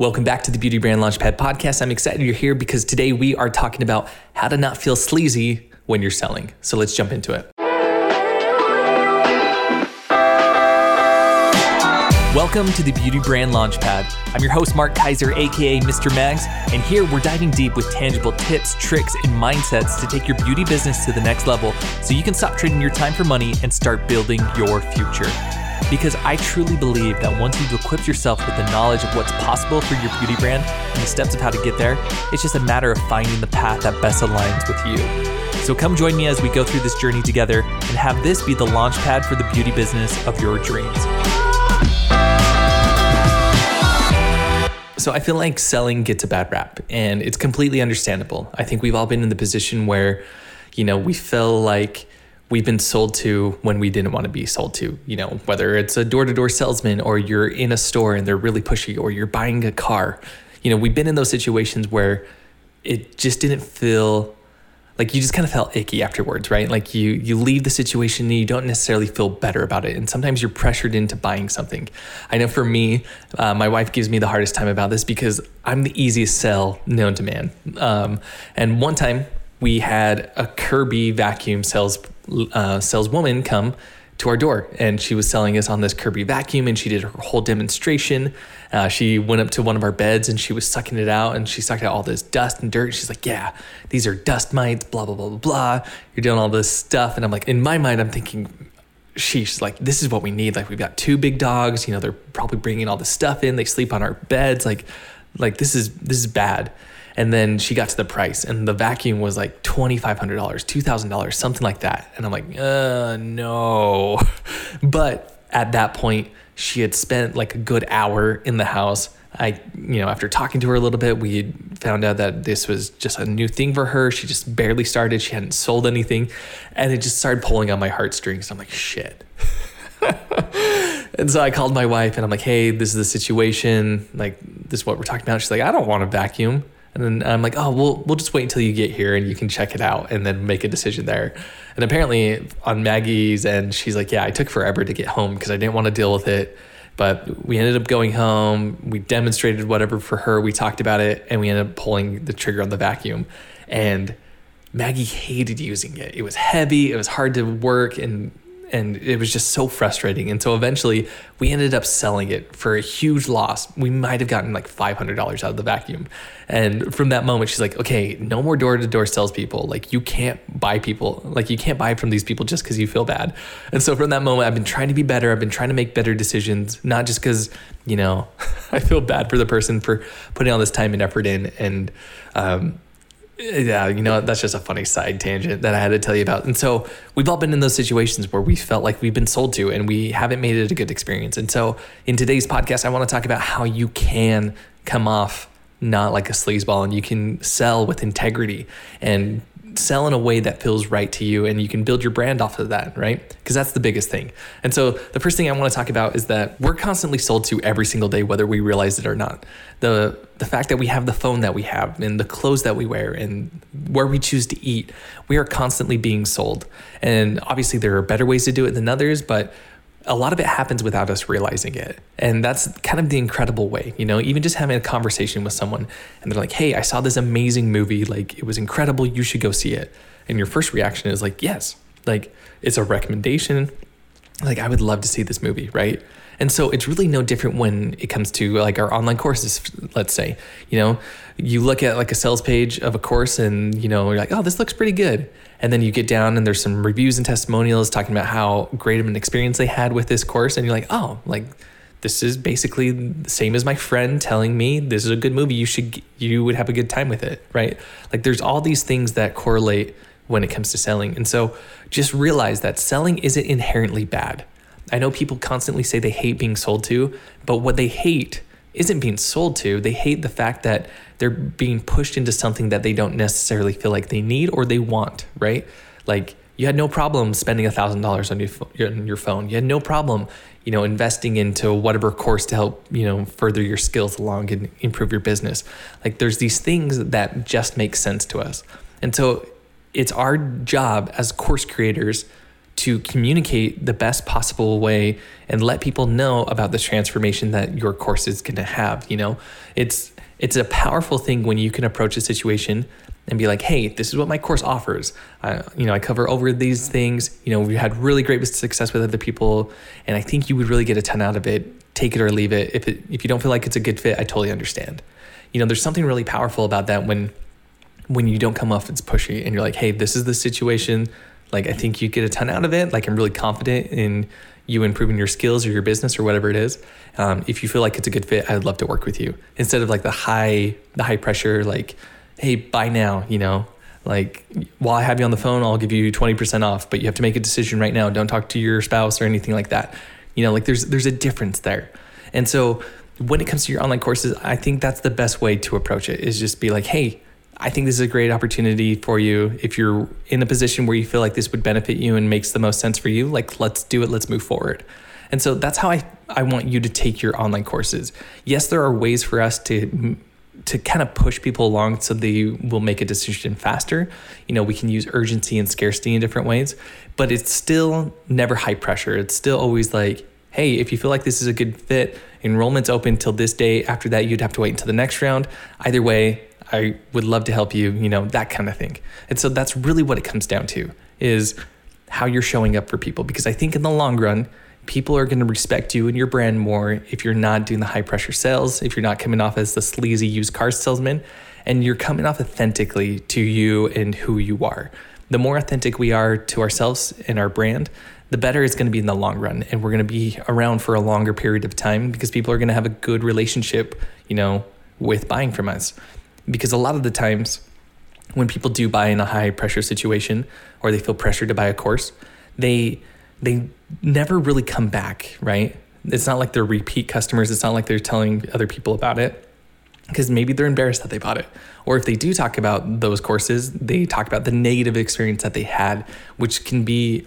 Welcome back to the Beauty Brand Launchpad podcast. I'm excited you're here because today we are talking about how to not feel sleazy when you're selling. So let's jump into it. Welcome to the Beauty Brand Launchpad. I'm your host, Mark Kaiser, aka Mr. Mags, and here we're diving deep with tangible tips, tricks, and mindsets to take your beauty business to the next level so you can stop trading your time for money and start building your future because I truly believe that once you've equipped yourself with the knowledge of what's possible for your beauty brand and the steps of how to get there, it's just a matter of finding the path that best aligns with you. So come join me as we go through this journey together and have this be the launch pad for the beauty business of your dreams. So I feel like selling gets a bad rap and it's completely understandable. I think we've all been in the position where, you know, we feel like we've been sold to when we didn't want to be sold to. You know, whether it's a door to door salesman or you're in a store and they're really pushy or you're buying a car. You know, we've been in those situations where it just didn't feel like you just kind of felt icky afterwards, right? Like you you leave the situation and you don't necessarily feel better about it, and sometimes you're pressured into buying something. I know for me, uh, my wife gives me the hardest time about this because I'm the easiest sell known to man. Um, and one time we had a Kirby vacuum sales uh, saleswoman come to our door and she was selling us on this Kirby vacuum and she did her whole demonstration. Uh, she went up to one of our beds and she was sucking it out and she sucked out all this dust and dirt. She's like, Yeah, these are dust mites, blah, blah, blah, blah, blah. You're doing all this stuff. And I'm like, in my mind, I'm thinking, she's like, this is what we need. Like, we've got two big dogs. You know, they're probably bringing all this stuff in. They sleep on our beds. Like, like this is this is bad. And then she got to the price, and the vacuum was like $2,500, $2,000, something like that. And I'm like, uh, no. But at that point, she had spent like a good hour in the house. I, you know, after talking to her a little bit, we found out that this was just a new thing for her. She just barely started. She hadn't sold anything. And it just started pulling on my heartstrings. I'm like, shit. and so I called my wife and I'm like, hey, this is the situation. Like, this is what we're talking about. She's like, I don't want a vacuum. And then I'm like, oh, we'll we'll just wait until you get here and you can check it out and then make a decision there. And apparently on Maggie's end, she's like, yeah, I took forever to get home because I didn't want to deal with it. But we ended up going home. We demonstrated whatever for her. We talked about it and we ended up pulling the trigger on the vacuum. And Maggie hated using it. It was heavy. It was hard to work and and it was just so frustrating. And so eventually we ended up selling it for a huge loss. We might have gotten like $500 out of the vacuum. And from that moment, she's like, okay, no more door to door salespeople. Like you can't buy people, like you can't buy from these people just because you feel bad. And so from that moment, I've been trying to be better. I've been trying to make better decisions, not just because, you know, I feel bad for the person for putting all this time and effort in. And, um, yeah, you know, that's just a funny side tangent that I had to tell you about. And so we've all been in those situations where we felt like we've been sold to and we haven't made it a good experience. And so in today's podcast, I want to talk about how you can come off not like a sleazeball and you can sell with integrity and sell in a way that feels right to you and you can build your brand off of that, right? Because that's the biggest thing. And so the first thing I want to talk about is that we're constantly sold to every single day, whether we realize it or not. The the fact that we have the phone that we have and the clothes that we wear and where we choose to eat, we are constantly being sold. And obviously there are better ways to do it than others, but a lot of it happens without us realizing it. And that's kind of the incredible way, you know, even just having a conversation with someone and they're like, hey, I saw this amazing movie. Like, it was incredible. You should go see it. And your first reaction is like, yes, like it's a recommendation. Like, I would love to see this movie, right? And so it's really no different when it comes to like our online courses, let's say, you know, you look at like a sales page of a course and, you know, you're like, oh, this looks pretty good. And then you get down and there's some reviews and testimonials talking about how great of an experience they had with this course. And you're like, oh, like this is basically the same as my friend telling me this is a good movie. You should, you would have a good time with it, right? Like there's all these things that correlate when it comes to selling. And so just realize that selling isn't inherently bad. I know people constantly say they hate being sold to, but what they hate isn't being sold to. They hate the fact that they're being pushed into something that they don't necessarily feel like they need or they want, right? Like you had no problem spending a thousand dollars on your on your phone. You had no problem, you know, investing into whatever course to help you know further your skills along and improve your business. Like there's these things that just make sense to us, and so it's our job as course creators to communicate the best possible way and let people know about the transformation that your course is going to have you know it's it's a powerful thing when you can approach a situation and be like, hey, this is what my course offers. Uh, you know, I cover over these things. You know, we had really great success with other people, and I think you would really get a ton out of it. Take it or leave it. If it if you don't feel like it's a good fit, I totally understand. You know, there's something really powerful about that when when you don't come off as pushy and you're like, hey, this is the situation. Like, I think you get a ton out of it. Like, I'm really confident in you improving your skills or your business or whatever it is. Um, if you feel like it's a good fit, I'd love to work with you instead of like the high the high pressure like hey, buy now, you know, like while I have you on the phone, I'll give you 20% off, but you have to make a decision right now. Don't talk to your spouse or anything like that. You know, like there's there's a difference there. And so when it comes to your online courses, I think that's the best way to approach it is just be like, hey, I think this is a great opportunity for you. If you're in a position where you feel like this would benefit you and makes the most sense for you, like let's do it, let's move forward. And so that's how I, I want you to take your online courses. Yes, there are ways for us to to kind of push people along so they will make a decision faster. You know, we can use urgency and scarcity in different ways, but it's still never high pressure. It's still always like, hey, if you feel like this is a good fit, enrollment's open till this day. After that, you'd have to wait until the next round. Either way, I would love to help you, you know, that kind of thing. And so that's really what it comes down to is how you're showing up for people because I think in the long run, people are going to respect you and your brand more if you're not doing the high pressure sales, if you're not coming off as the sleazy used car salesman, and you're coming off authentically to you and who you are. The more authentic we are to ourselves and our brand, the better it's going to be in the long run. And we're going to be around for a longer period of time because people are going to have a good relationship, you know, with buying from us. Because a lot of the times when people do buy in a high pressure situation or they feel pressured to buy a course, they they never really come back, right? It's not like they're repeat customers. It's not like they're telling other people about it because maybe they're embarrassed that they bought it. Or if they do talk about those courses, they talk about the negative experience that they had, which can be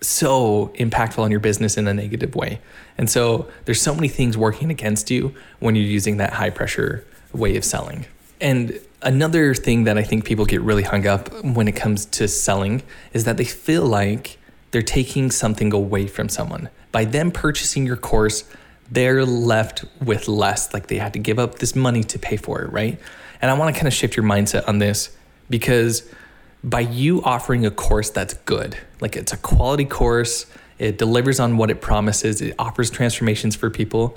so impactful on your business in a negative way. And so there's so many things working against you when you're using that high pressure way of selling. And another thing that I think people get really hung up when it comes to selling is that they feel like they're taking something away from someone. By them purchasing your course, they're left with less, like they had to give up this money to pay for it, right? And I want to kind of shift your mindset on this because by you offering a course that's good, like it's a quality course, it delivers on what it promises, it offers transformations for people,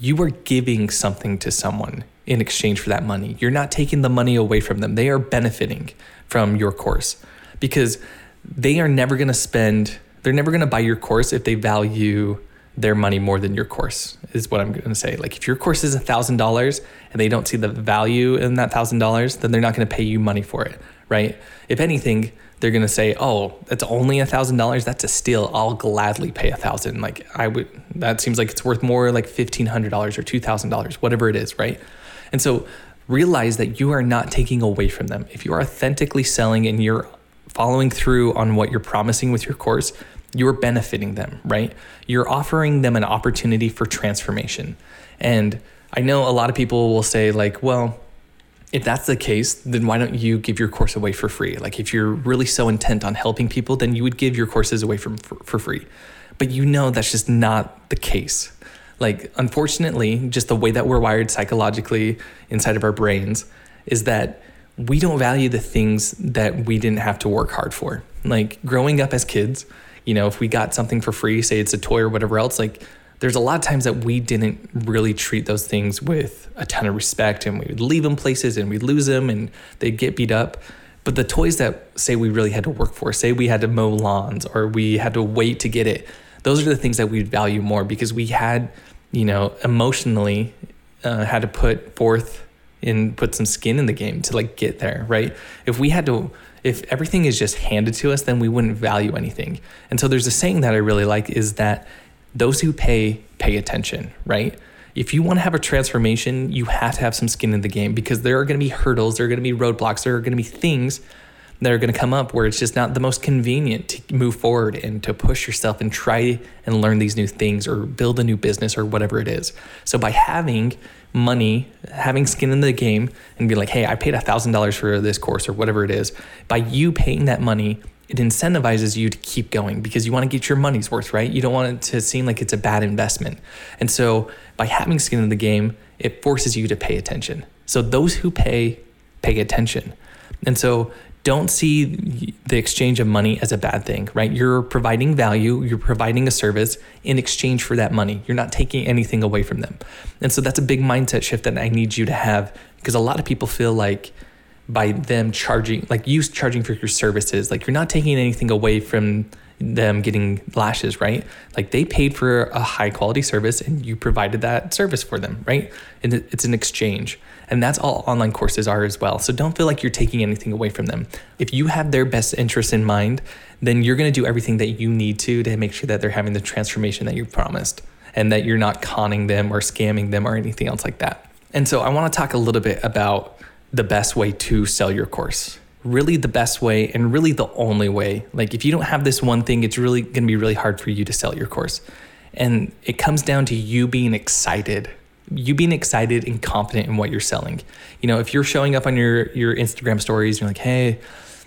you are giving something to someone in exchange for that money. You're not taking the money away from them. They are benefiting from your course because they are never going to spend, they're never going to buy your course if they value their money more than your course, is what I'm going to say. Like if your course is $1,000 and they don't see the value in that $1,000, then they're not going to pay you money for it, right? If anything, they're going to say, "Oh, that's only a thousand dollars. That's a steal. I'll gladly pay a thousand. Like I would. That seems like it's worth more, like fifteen hundred dollars or two thousand dollars, whatever it is, right?" And so realize that you are not taking away from them. If you are authentically selling and you're following through on what you're promising with your course, you're benefiting them, right? You're offering them an opportunity for transformation. And I know a lot of people will say, like, well, if that's the case, then why don't you give your course away for free? Like, if you're really so intent on helping people, then you would give your courses away from, for, for free. But you know that's just not the case. Like, unfortunately, just the way that we're wired psychologically inside of our brains is that we don't value the things that we didn't have to work hard for. Like growing up as kids, you know, if we got something for free, say it's a toy or whatever else, like there's a lot of times that we didn't really treat those things with a ton of respect and we would leave them places and we'd lose them and they'd get beat up. But the toys that say we really had to work for, say we had to mow lawns or we had to wait to get it, those are the things that we'd value more because we had, you know, emotionally uh, had to put forth and put some skin in the game to like get there, right? If we had to if everything is just handed to us, then we wouldn't value anything. And so there's a saying that I really like is that those who pay pay attention, right? If you want to have a transformation, you have to have some skin in the game because there are going to be hurdles, there are going to be roadblocks, there are going to be things that are going to come up where it's just not the most convenient to move forward and to push yourself and try and learn these new things or build a new business or whatever it is. So by having money, having skin in the game and be like, hey, I paid $1,000 for this course or whatever it is, by you paying that money, it incentivizes you to keep going because you want to get your money's worth, right? You don't want it to seem like it's a bad investment. And so by having skin in the game, it forces you to pay attention. So those who pay, pay attention. And so don't see the exchange of money as a bad thing, right? You're providing value, you're providing a service in exchange for that money. You're not taking anything away from them. And so that's a big mindset shift that I need you to have because a lot of people feel like by them charging, like you charging for your services, like you're not taking anything away from them getting lashes, right? Like they paid for a high quality service and you provided that service for them, right? And it's an exchange. And that's all online courses are as well. So don't feel like you're taking anything away from them. If you have their best interest in mind, then you're going to do everything that you need to to make sure that they're having the transformation that you promised and that you're not conning them or scamming them or anything else like that. And so I want to talk a little bit about the best way to sell your course. Really, the best way and really the only way. Like, if you don't have this one thing, it's really going to be really hard for you to sell your course. And it comes down to you being excited you being excited and confident in what you're selling. You know, if you're showing up on your your Instagram stories, you're like, hey,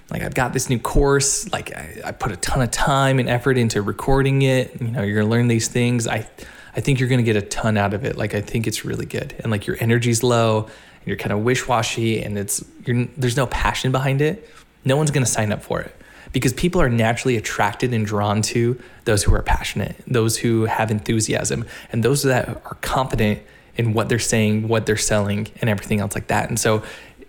like I've got this new course, like I, I put a ton of time and effort into recording it. You know, you're gonna learn these things. I I think you're gonna get a ton out of it. Like I think it's really good. And like your energy's low and you're kind of wish-washy and it's you're there's no passion behind it, no one's gonna sign up for it because people are naturally attracted and drawn to those who are passionate, those who have enthusiasm, and those that are confident in what they're saying, what they're selling, and everything else like that. And so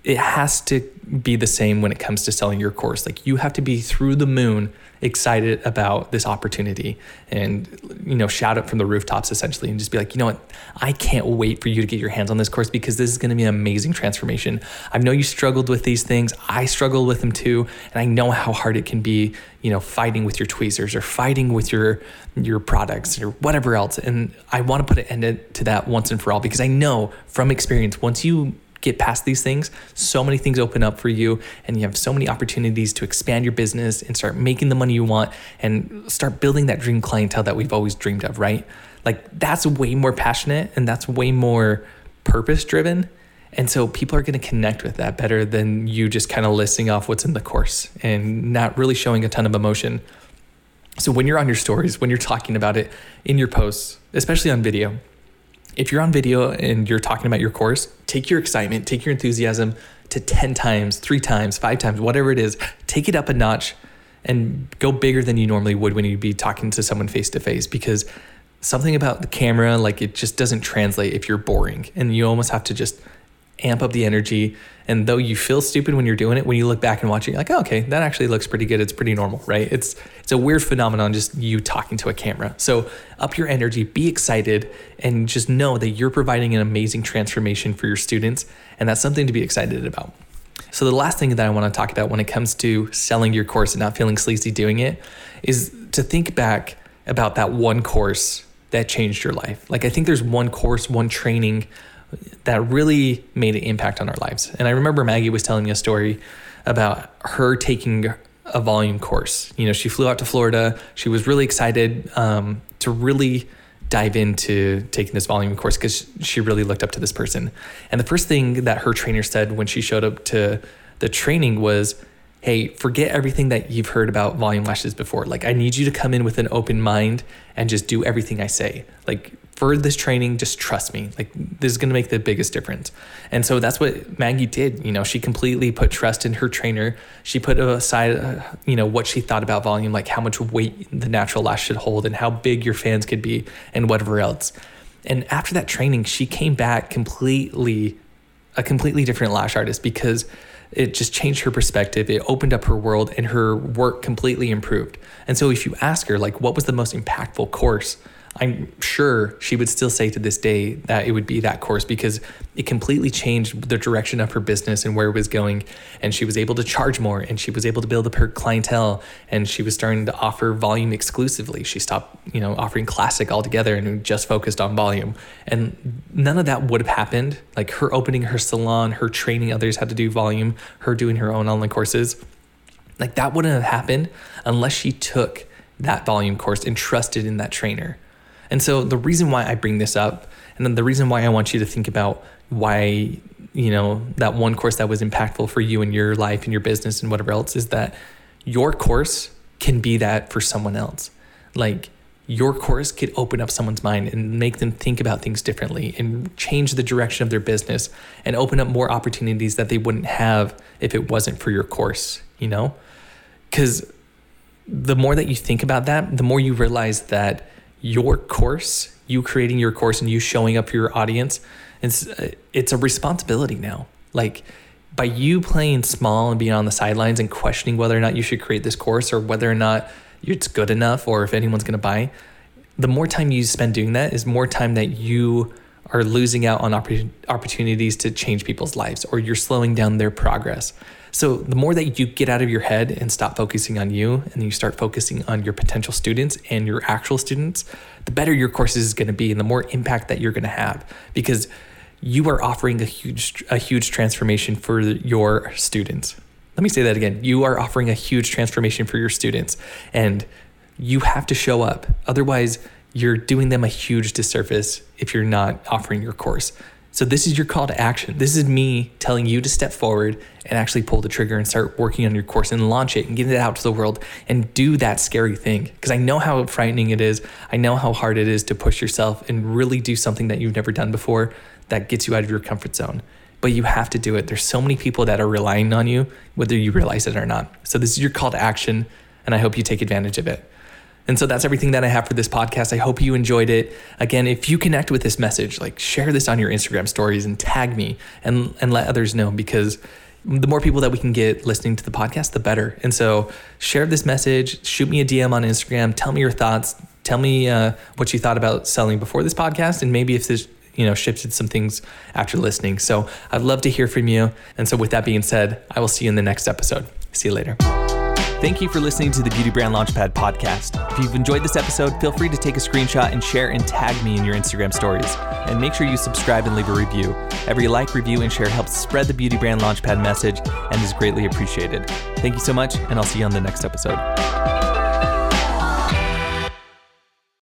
it has to be the same when it comes to selling your course. Like you have to be through the moon excited about this opportunity and you know shout it from the rooftops essentially and just be like you know what? I can't wait for you to get your hands on this course because this is going to be an amazing transformation. I know you struggled with these things. I struggle with them too and i know how hard it can be you know fighting with your tweezers or fighting with your your products or whatever else. And i want to put an end to that once and for all because i know from experience once you get past these things, so many things open up for you, and you have so many opportunities to expand your business and start making the money you want and start building that dream clientele that we've always dreamed of, right? Like that's way more passionate and that's way more purpose driven. And so people are going to connect with that better than you just kind of listing off what's in the course and not really showing a ton of emotion. So when you're on your stories, when you're talking about it in your posts, especially on video, if you're on video and you're talking about your course, take your excitement, take your enthusiasm to 10 times, three times, five times, whatever it is, take it up a notch and go bigger than you normally would when you'd be talking to someone face to face because something about the camera, like it just doesn't translate if you're boring and you almost have to just amp up the energy. And though you feel stupid when you're doing it, when you look back and watch it, you're like, oh, okay, that actually looks pretty good. It's pretty normal, right? It's it's a weird phenomenon just you talking to a camera. So up your energy, be excited, and just know that you're providing an amazing transformation for your students, and that's something to be excited about. So the last thing that I want to talk about when it comes to selling your course and not feeling sleazy doing it is to think back about that one course that changed your life. Like I think there's one course, one training, that really made an impact on our lives. And I remember Maggie was telling me a story about her taking a volume course. You know, she flew out to Florida. She was really excited um, to really dive into taking this volume course because she really looked up to this person. And the first thing that her trainer said when she showed up to the training was, Hey, forget everything that you've heard about volume lashes before. Like, I need you to come in with an open mind and just do everything I say. Like, for this training, just trust me. Like this is going to make the biggest difference. And so that's what Maggie did. You know, she completely put trust in her trainer. She put aside, uh, you know, what she thought about volume, like how much weight the natural lash should hold and how big your fans could be and whatever else. And after that training, she came back completely, a completely different lash artist because it just changed her perspective. It opened up her world and her work completely improved. And so if you ask her, like, what was the most impactful course? I'm sure she would still say to this day that it would be that course because it completely changed the direction of her business and where it was going. And she was able to charge more and she was able to build up her clientele and she was starting to offer volume exclusively. She stopped, you know, offering classic altogether and just focused on volume. And none of that would have happened. Like her opening her salon, her training others how to do volume, her doing her own online courses. Like that wouldn't have happened unless she took that volume course and trusted in that trainer. And so the reason why I bring this up, and then the reason why I want you to think about why, you know, that one course that was impactful for you in your life and your business and whatever else is that your course can be that for someone else. Like your course could open up someone's mind and make them think about things differently and change the direction of their business and open up more opportunities that they wouldn't have if it wasn't for your course, you know? Because the more that you think about that, the more you realize that your course, you creating your course and you showing up for your audience, it's, it's a responsibility now. Like, by you playing small and being on the sidelines and questioning whether or not you should create this course or whether or not it's good enough or if anyone's going to buy, the more time you spend doing that is more time that you are losing out on opportunities to change people's lives or you're slowing down their progress. So, the more that you get out of your head and stop focusing on you and you start focusing on your potential students and your actual students, the better your course is going to be and the more impact that you're going to have because you are offering a huge a huge transformation for your students. Let me say that again. You are offering a huge transformation for your students and you have to show up. Otherwise, you're doing them a huge disservice if you're not offering your course. So, this is your call to action. This is me telling you to step forward and actually pull the trigger and start working on your course and launch it and get it out to the world and do that scary thing. Because I know how frightening it is. I know how hard it is to push yourself and really do something that you've never done before that gets you out of your comfort zone but you have to do it. There's so many people that are relying on you, whether you realize it or not. So this is your call to action, and I hope you take advantage of it. And so that's everything that I have for this podcast. I hope you enjoyed it. Again, if you connect with this message, like share this on your Instagram stories and tag me and and let others know because the more people that we can get listening to the podcast, the better. And so share this message, shoot me a DM on Instagram, tell me your thoughts, tell me uh, what you thought about selling before this podcast, and maybe if this you know shifted some things after listening. So I'd love to hear from you. And so with that being said, I will see you in the next episode. See you later. Thank you for listening to the Beauty Brand Launchpad podcast. If you've enjoyed this episode, feel free to take a screenshot and share and tag me in your Instagram stories. And make sure you subscribe and leave a review. Every like, review, and share helps spread the Beauty Brand Launchpad message and is greatly appreciated. Thank you so much, and I'll see you on the next episode.